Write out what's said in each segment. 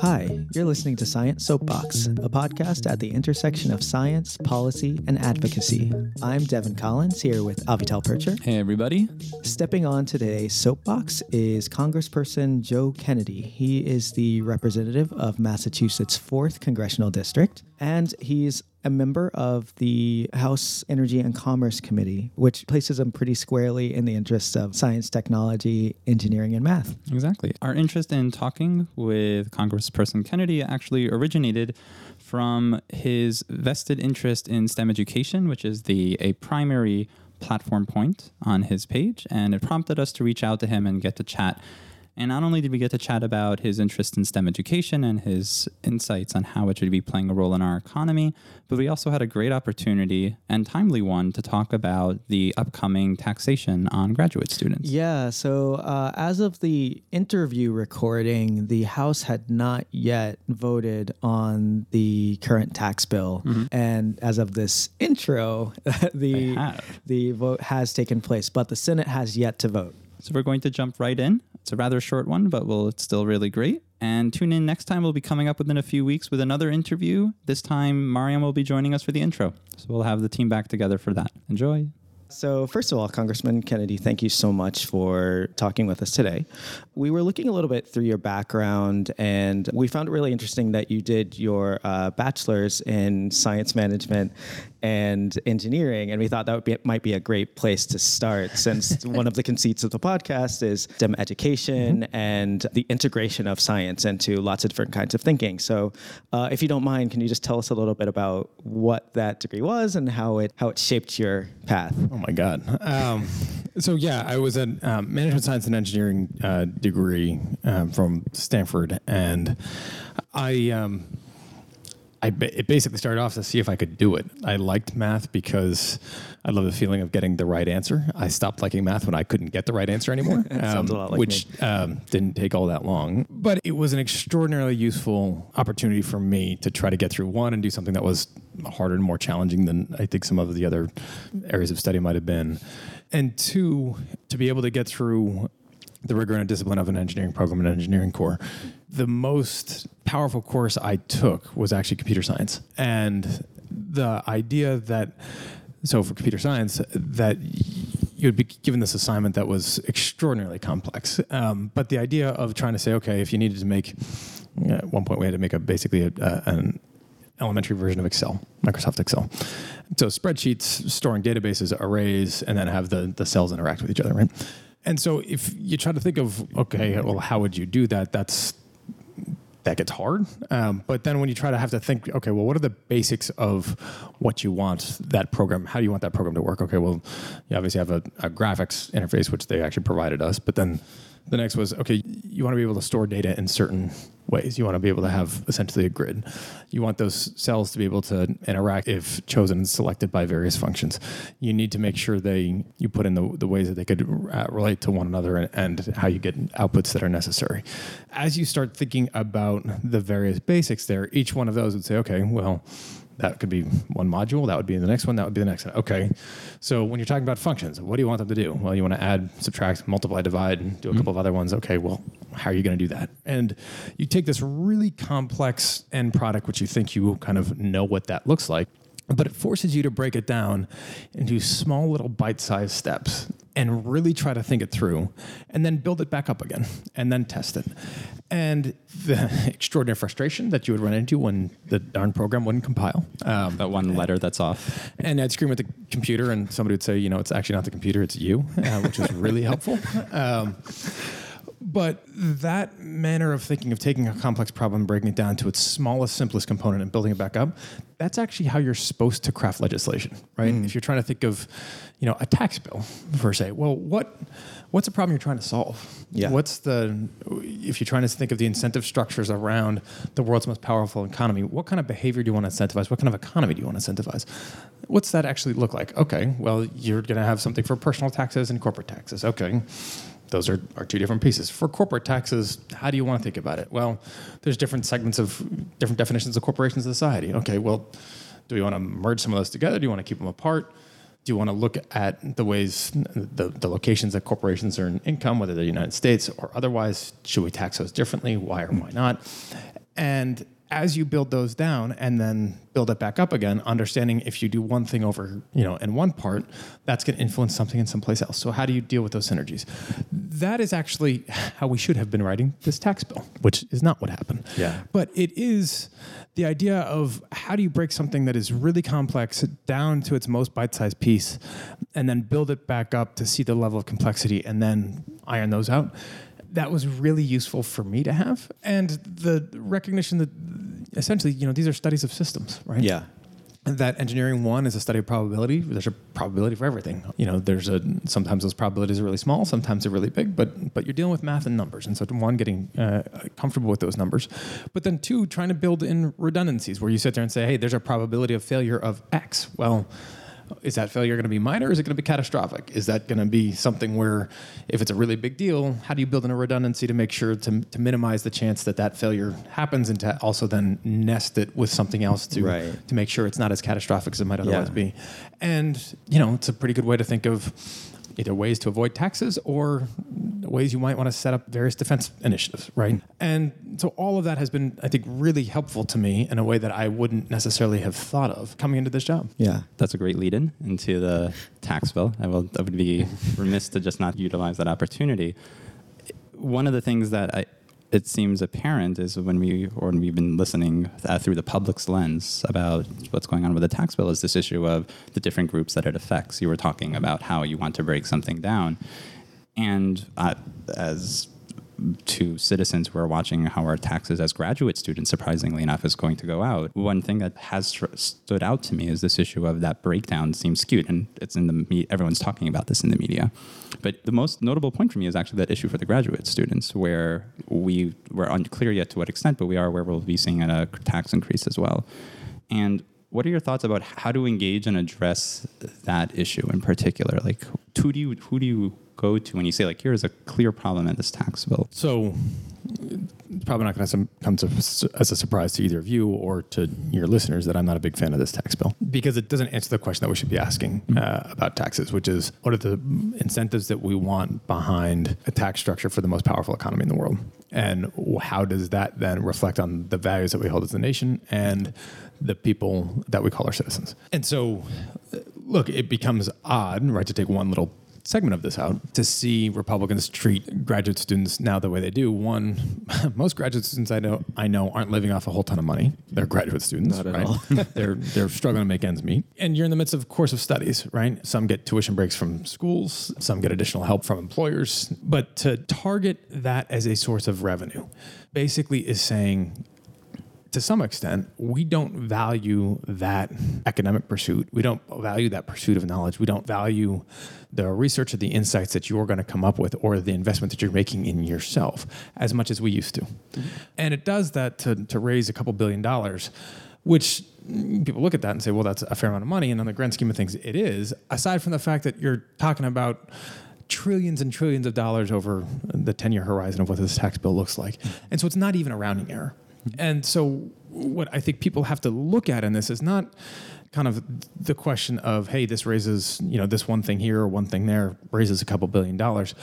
Hi, you're listening to Science Soapbox, a podcast at the intersection of science, policy, and advocacy. I'm Devin Collins here with Avital Percher. Hey, everybody. Stepping on today's soapbox is Congressperson Joe Kennedy. He is the representative of Massachusetts' 4th Congressional District, and he's a member of the House Energy and Commerce Committee, which places him pretty squarely in the interests of science, technology, engineering, and math. Exactly. Our interest in talking with Congressperson Kennedy actually originated from his vested interest in STEM education, which is the a primary platform point on his page, and it prompted us to reach out to him and get to chat and not only did we get to chat about his interest in STEM education and his insights on how it should be playing a role in our economy, but we also had a great opportunity and timely one to talk about the upcoming taxation on graduate students. Yeah. So, uh, as of the interview recording, the House had not yet voted on the current tax bill. Mm-hmm. And as of this intro, the, the vote has taken place, but the Senate has yet to vote. So we're going to jump right in. It's a rather short one, but well, it's still really great. And tune in next time. We'll be coming up within a few weeks with another interview. This time, Mariam will be joining us for the intro. So we'll have the team back together for that. Enjoy. So, first of all, Congressman Kennedy, thank you so much for talking with us today. We were looking a little bit through your background, and we found it really interesting that you did your uh, bachelor's in science management and engineering, and we thought that would be, might be a great place to start, since one of the conceits of the podcast is STEM education mm-hmm. and the integration of science into lots of different kinds of thinking. So, uh, if you don't mind, can you just tell us a little bit about what that degree was and how it how it shaped your path? Oh my God. Um, so yeah, I was a um, management science and engineering uh, degree um, from Stanford, and I. Um, I it basically started off to see if I could do it. I liked math because I love the feeling of getting the right answer. I stopped liking math when I couldn't get the right answer anymore, um, like which um, didn't take all that long. But it was an extraordinarily useful opportunity for me to try to get through one and do something that was harder and more challenging than I think some of the other areas of study might have been. And two, to be able to get through the rigor and discipline of an engineering program and engineering core. The most powerful course I took was actually computer science. And the idea that, so for computer science, that you'd be given this assignment that was extraordinarily complex. Um, but the idea of trying to say, okay, if you needed to make, at one point we had to make a basically a, a, an elementary version of Excel, Microsoft Excel. So spreadsheets, storing databases, arrays, and then have the, the cells interact with each other, right? And so if you try to think of, okay, well, how would you do that? That's that gets hard. Um, but then when you try to have to think, okay, well, what are the basics of what you want that program? How do you want that program to work? Okay, well, you obviously have a, a graphics interface, which they actually provided us, but then the next was okay, you want to be able to store data in certain ways. You want to be able to have essentially a grid. You want those cells to be able to interact if chosen and selected by various functions. You need to make sure they you put in the, the ways that they could relate to one another and, and how you get outputs that are necessary. As you start thinking about the various basics there, each one of those would say, okay, well, that could be one module. That would be the next one. That would be the next one. Okay. So when you're talking about functions, what do you want them to do? Well, you want to add, subtract, multiply, divide, and do a mm-hmm. couple of other ones. Okay. Well, how are you going to do that? And you take this really complex end product, which you think you kind of know what that looks like, but it forces you to break it down into small little bite-sized steps and really try to think it through and then build it back up again and then test it. And the extraordinary frustration that you would run into when the darn program wouldn't compile. Um, that one letter that's off. And i'd scream at the computer and somebody would say you know it's actually not the computer it's you uh, which was really helpful. Um, but that manner of thinking of taking a complex problem and breaking it down to its smallest, simplest component and building it back up, that's actually how you're supposed to craft legislation, right? Mm. If you're trying to think of, you know, a tax bill per se, well, what what's the problem you're trying to solve? Yeah. What's the if you're trying to think of the incentive structures around the world's most powerful economy, what kind of behavior do you want to incentivize? What kind of economy do you want to incentivize? What's that actually look like? Okay, well, you're going to have something for personal taxes and corporate taxes. Okay those are, are two different pieces. For corporate taxes, how do you want to think about it? Well, there's different segments of different definitions of corporations in society. Okay, well, do we want to merge some of those together? Do you want to keep them apart? Do you want to look at the ways, the, the locations that corporations earn income, whether they're the United States or otherwise? Should we tax those differently? Why or why not? And as you build those down and then build it back up again, understanding if you do one thing over, you know, in one part, that's going to influence something in someplace else. So how do you deal with those synergies? That is actually how we should have been writing this tax bill, which is not what happened. Yeah. But it is the idea of how do you break something that is really complex down to its most bite-sized piece and then build it back up to see the level of complexity and then iron those out that was really useful for me to have. And the recognition that essentially you know these are studies of systems right? Yeah. that engineering one is a study of probability. There's a probability for everything. You know there's a sometimes those probabilities are really small sometimes they're really big but but you're dealing with math and numbers. And so one getting uh, comfortable with those numbers. But then two trying to build in redundancies where you sit there and say hey there's a probability of failure of x. Well is that failure going to be minor or is it going to be catastrophic? Is that going to be something where, if it's a really big deal, how do you build in a redundancy to make sure to, to minimize the chance that that failure happens and to also then nest it with something else to, Right. to make sure it's not as catastrophic as it might otherwise Yeah. be? And, you know, it's a pretty good way to think of either ways to avoid taxes or ways you might want to set up various defense initiatives, right? And so all of that has been, I think, really helpful to me in a way that I wouldn't necessarily have thought of coming into this job. Yeah. That's a great lead in into the tax bill. I, will, I would be remiss to just not utilize that opportunity. One of the things that I, it seems apparent is when we or when we've been listening uh, through the public's lens about what's going on with the tax bill is this issue of the different groups that it affects. You were talking about how you want to break something down, and uh, as to citizens who are watching how our taxes as graduate students, surprisingly enough, is going to go out. One thing that has tr- stood out to me is this issue of that breakdown seems skewed, and it's in the me- everyone's talking about this in the media. But the most notable point for me is actually that issue for the graduate students, where we were unclear yet to what extent, but we are aware we'll be seeing a tax increase as well. And what are your thoughts about how to engage and address that issue in particular? Like, who do you who do you go to when you say like, here's a clear problem in this tax bill? So it's probably not going to come to as a surprise to either of you or to your listeners that I'm not a big fan of this tax bill because it doesn't answer the question that we should be asking uh, about taxes, which is what are the incentives that we want behind a tax structure for the most powerful economy in the world, and how does that then reflect on the values that we hold as a nation and the people that we call our citizens? And so, uh, look, it becomes odd, right, to take one little segment of this out to see Republicans treat graduate students now the way they do. One, most graduate students I know I know aren't living off a whole ton of money. They're graduate students, Not at right? all. they're they're struggling to make ends meet. And you're in the midst of a course of studies, right? Some get tuition breaks from schools, some get additional help from employers. But to target that as a source of revenue basically is saying to some extent, we don't value that academic pursuit. We don't value that pursuit of knowledge. We don't value the research or the insights that you're going to come up with or the investment that you're making in yourself as much as we used to. Mm-hmm. And it does that to, to raise a couple billion dollars, which people look at that and say, well, that's a fair amount of money. And on the grand scheme of things, it is, aside from the fact that you're talking about trillions and trillions of dollars over the 10 year horizon of what this tax bill looks like. Mm-hmm. And so it's not even a rounding error. And so, what I think people have to look at in this is not kind of the question of, hey, this raises, you know, this one thing here or one thing there raises a couple billion dollars.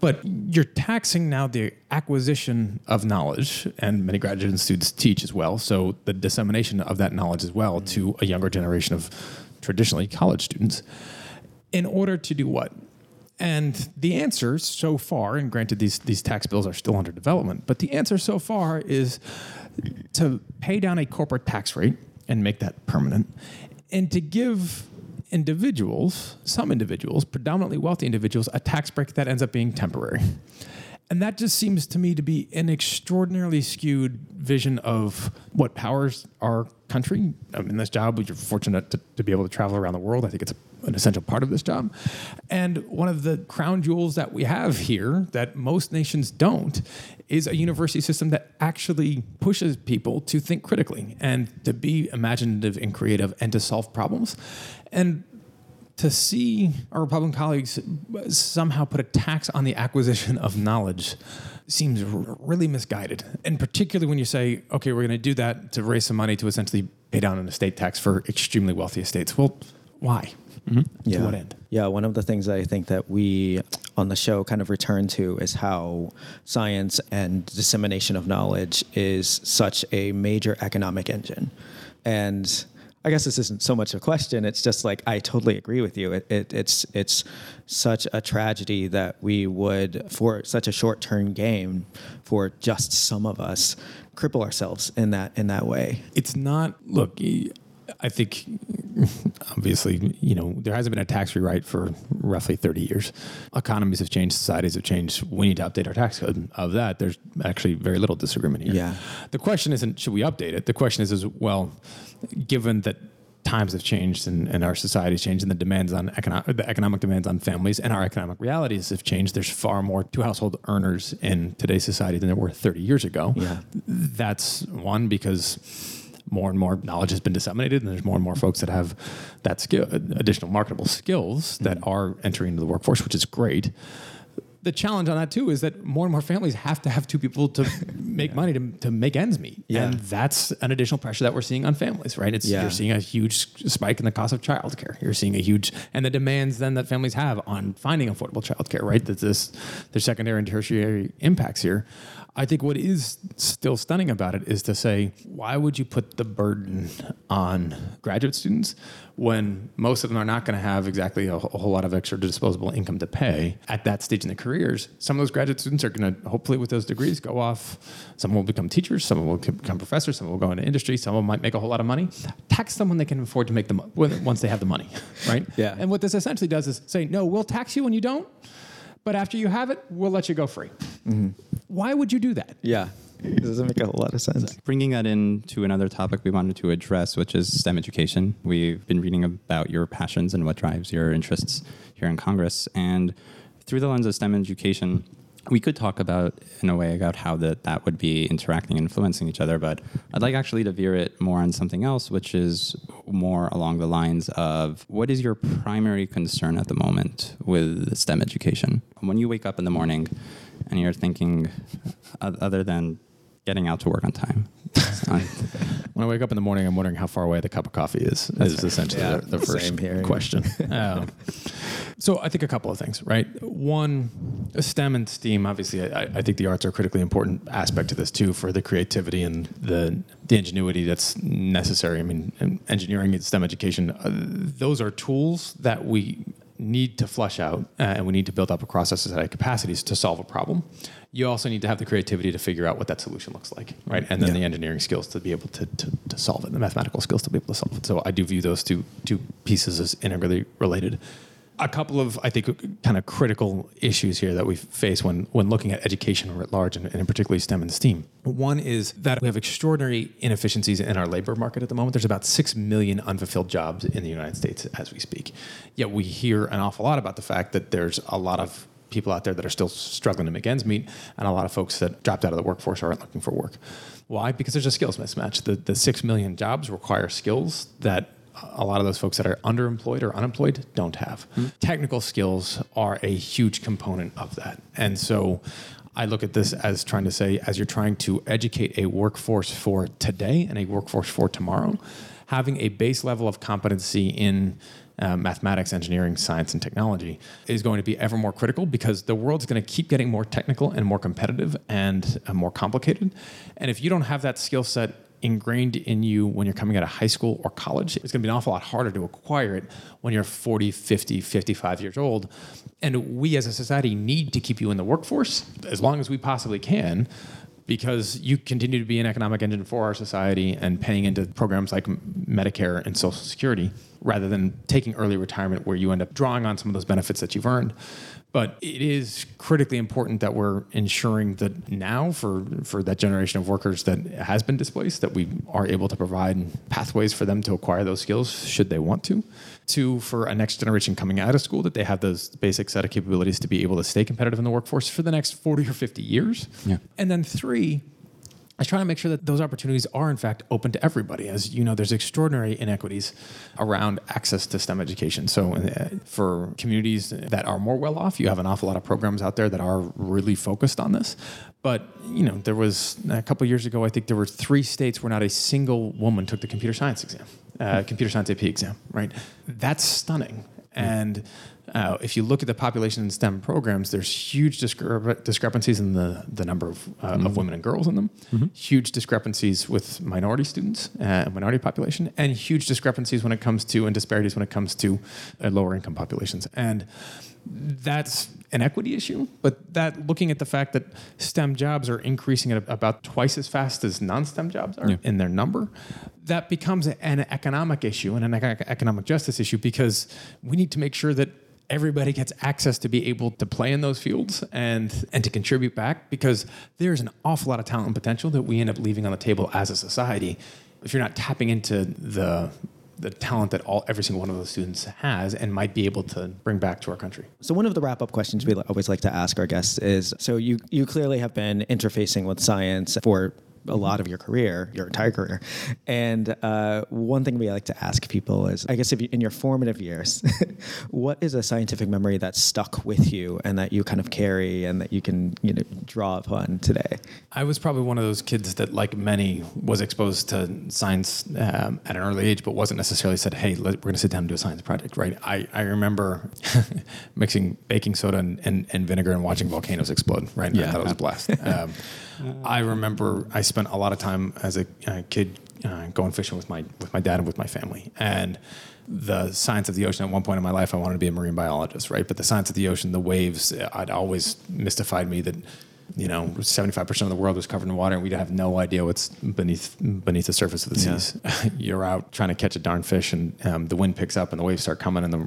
But you're taxing now the acquisition of knowledge, and many graduate students teach as well. So the dissemination of that knowledge as well to a younger generation of traditionally college students in order to do what? And the answer so far, and granted these these tax bills are still under development, but the answer so far is to pay down a corporate tax rate and make that permanent, and to give individuals, some individuals, predominantly wealthy individuals, a tax break that ends up being temporary. And that just seems to me to be an extraordinarily skewed vision of what powers our country. I mean, this job, you're fortunate to, to be able to travel around the world. I think it's an essential part of this job. And one of the crown jewels that we have here that most nations don't is a university system that actually pushes people to think critically and to be imaginative and creative and to solve problems. And to see our Republican colleagues somehow put a tax on the acquisition of knowledge seems r- really misguided. And particularly when you say, okay, we're going to do that to raise some money to essentially pay down an estate tax for extremely wealthy estates. Well, why? Mm-hmm. Yeah. To what end? Yeah, one of the things that I think that we on the show kind of return to is how science and dissemination of knowledge is such a major economic engine. And I guess this isn't so much a question. It's just like I totally agree with you. It, it, it's it's such a tragedy that we would, for such a short term game, for just some of us, cripple ourselves in that in that way. It's not. Look, I think obviously, you know, there hasn't been a tax rewrite for roughly 30 years. Economies have changed, societies have changed. We need to update our tax code. Of that, there's actually very little disagreement here. Yeah. The question isn't should we update it? The question is, is well, given that times have changed and, and our society's changed and the demands on economic the economic demands on families and our economic realities have changed there's far more two household earners in today's society than there were 30 years ago Yeah. that's one because more and more knowledge has been disseminated and there's more and more folks that have that skill additional marketable skills that mm-hmm. are entering into the workforce which is great. The challenge on that too is that more and more families have to have two people to make money to, to make ends meet. Yeah. and that's an additional pressure that we're seeing on families right? It's Yeah. you're seeing a huge spike in the cost of childcare. You're seeing a huge and the demands then that families have on finding affordable childcare right? That this there's secondary and tertiary impacts here I think what is still stunning about it is to say, why would you put the burden on graduate students when most of them are not going to have exactly a, a whole lot of extra disposable income to pay at that stage in their careers? Some of those graduate students are going to, hopefully, with those degrees, go off. Some will become teachers, some will become professors, some will go into industry, some of might make a whole lot of money. Tax someone they can afford to make them once they have the money, right? Yeah. And what this essentially does is say, no, we'll tax you when you don't. But after you have it, we'll let you go free. Mm-hmm. Why would you do that? Yeah. It doesn't make a whole lot of sense. Bringing that into another topic we wanted to address, which is STEM education. We've been reading about your passions and what drives your interests here in Congress. And through the lens of STEM education, we could talk about, in a way, about how that, that would be interacting and influencing each other. But I'd like actually to veer it more on something else, which is more along the lines of what is your primary concern at the moment with STEM education? When you wake up in the morning and you're thinking, other than getting out to work on time. When I wake up in the morning, I'm wondering how far away the cup of coffee is. is essentially Yeah, the, the first here. question. Um, so I think a couple of things, right? One, STEM and STEAM. Obviously, I, I think the arts are a critically important aspect to this too, for the creativity and the the ingenuity that's necessary. I mean, engineering and STEM education, uh, those are tools that we need to flush out uh, and we need to build up across our society capacities to solve a problem. You also need to have the creativity to figure out what that solution looks like, right? And then Yeah. the engineering skills to be able to, to, to solve it, the mathematical skills to be able to solve it. So I do view those two two pieces as integrally related. A couple of, I think, kind of critical issues here that we face when, when looking at education writ large, and, and particularly STEM and STEAM. One is that we have extraordinary inefficiencies in our labor market at the moment. There's about 6 million unfulfilled jobs in the United States as we speak. Yet we hear an awful lot about the fact that there's a lot of people out there that are still struggling to make ends meet, and a lot of folks that dropped out of the workforce aren't looking for work. Why? Because there's a skills mismatch. The, the 6 million jobs require skills that a lot of those folks that are underemployed or unemployed don't have. Technical skills are a huge component of that. And so I look at this as trying to say, as you're trying to educate a workforce for today and a workforce for tomorrow, having a base level of competency in uh, mathematics, engineering, science, and technology is going to be ever more critical because the world's going to keep getting more technical and more competitive and uh, more complicated. And if you don't have that skill set ingrained in you when you're coming out of high school or college, it's going to be an awful lot harder to acquire it when you're 40, 50, 55 years old. And we as a society need to keep you in the workforce as long as we possibly can because you continue to be an economic engine for our society and paying into programs like Medicare and Social Security rather than taking early retirement where you end up drawing on some of those benefits that you've earned. But it is critically important that we're ensuring that now for, for that generation of workers that has been displaced, that we are able to provide pathways for them to acquire those skills should they want to. Two, for a next generation coming out of school, that they have those basic set of capabilities to be able to stay competitive in the workforce for the next 40 or 50 years. Yeah. And then three, I try to make sure that those opportunities are in fact open to everybody. As you know, there's extraordinary inequities around access to STEM education. So uh, for communities that are more well off, you have an awful lot of programs out there that are really focused on this. But you know, there was a couple years ago, I think there were three states where not a single woman took the computer science exam. uh, computer science AP exam, right? That's stunning. And uh, if you look at the population in STEM programs, there's huge discre- discrepancies in the, the number of, uh, of women and girls in them, huge discrepancies with minority students uh, and minority population, and huge discrepancies when it comes to, and disparities when it comes to uh, lower income populations. And that's an equity issue, but that looking at the fact that STEM jobs are increasing at about twice as fast as non-STEM jobs are Yeah. in their number, that becomes an economic issue and an economic justice issue because we need to make sure that everybody gets access to be able to play in those fields and and to contribute back because there's an awful lot of talent and potential that we end up leaving on the table as a society if you're not tapping into the the talent that all every single one of those students has and might be able to bring back to our country. So one of the wrap-up questions we always like to ask our guests is: so you you clearly have been interfacing with science for a lot of your career, your entire career, and uh, one thing we like to ask people is, I guess, if you, in your formative years, what is a scientific memory that stuck with you and that you kind of carry and that you can you know draw upon today? I was probably one of those kids that, like many, was exposed to science um, at an early age, but wasn't necessarily said, "Hey, let, we're going to sit down and do a science project." Right? I, I remember mixing baking soda and, and, and vinegar and watching volcanoes explode. Right? And I Yeah. thought it was a blast. Um, I remember I spent a lot of time as a uh, kid uh, going fishing with my with my dad and with my family, and the science of the ocean. At one point in my life, I wanted to be a marine biologist, right? But the science of the ocean, the waves, I'd always mystified me that you know, 75% of the world was covered in water and we'd have no idea what's beneath beneath the surface of the Yeah. seas. You're out trying to catch a darn fish and um, the wind picks up and the waves start coming and the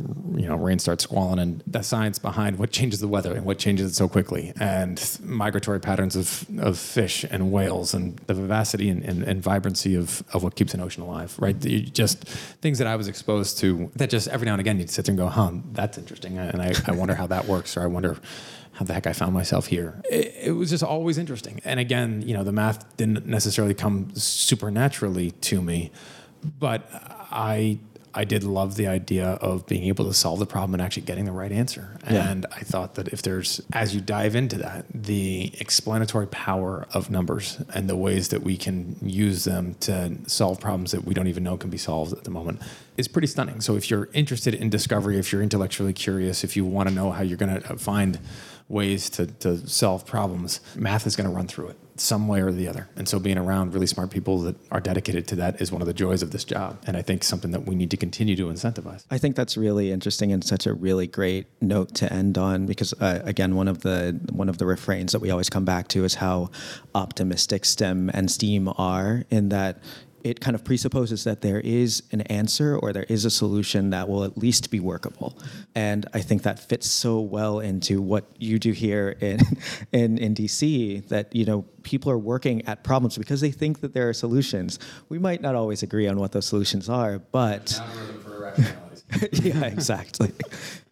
you know rain starts squalling and the science behind what changes the weather and what changes it so quickly and migratory patterns of, of fish and whales and the vivacity and, and, and vibrancy of, of what keeps an ocean alive, right? You just things that I was exposed to that just every now and again you'd sit there and go, huh, that's interesting. And I, I wonder how that works or I wonder how the heck I found myself here. It, it was just always interesting. And again, you know, the math didn't necessarily come supernaturally to me, but I I did love the idea of being able to solve the problem and actually getting the right answer. Yeah. And I thought that if there's as you dive into that, the explanatory power of numbers and the ways that we can use them to solve problems that we don't even know can be solved at the moment is pretty stunning. So if you're interested in discovery, if you're intellectually curious, if you want to know how you're going to find ways to, to solve problems, math is going to run through it some way or the other. And so being around really smart people that are dedicated to that is one of the joys of this job. And I think something that we need to continue to incentivize. I think that's really interesting and such a really great note to end on because uh, again one of the one of the refrains that we always come back to is how optimistic STEM and STEAM are in that it kind of presupposes that there is an answer or there is a solution that will at least be workable. And I think that fits so well into what you do here in in, in DC that you know people are working at problems because they think that there are solutions. We might not always agree on what those solutions are, but yeah, exactly.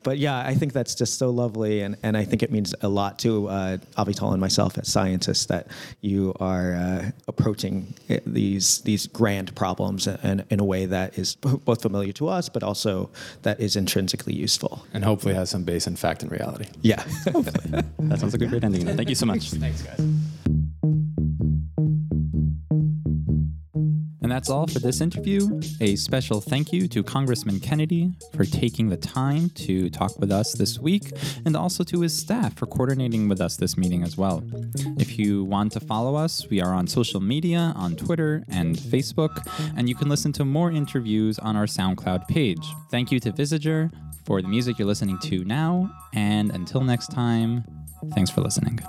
But yeah, I think that's just so lovely, and, and I think it means a lot to uh, Avital and myself as scientists that you are uh, approaching uh, these these grand problems in, in a way that is both familiar to us, but also that is intrinsically useful. And hopefully has some base in fact and reality. Yeah. That sounds like a great ending. Thank you so much. Thanks, guys. And that's all for this interview. A special thank you to Congressman Kennedy for taking the time to talk with us this week, and also to his staff for coordinating with us this meeting as well. If you want to follow us, we are on social media on Twitter and Facebook, and you can listen to more interviews on our SoundCloud page. Thank you to Visager for the music you're listening to now, and until next time, thanks for listening.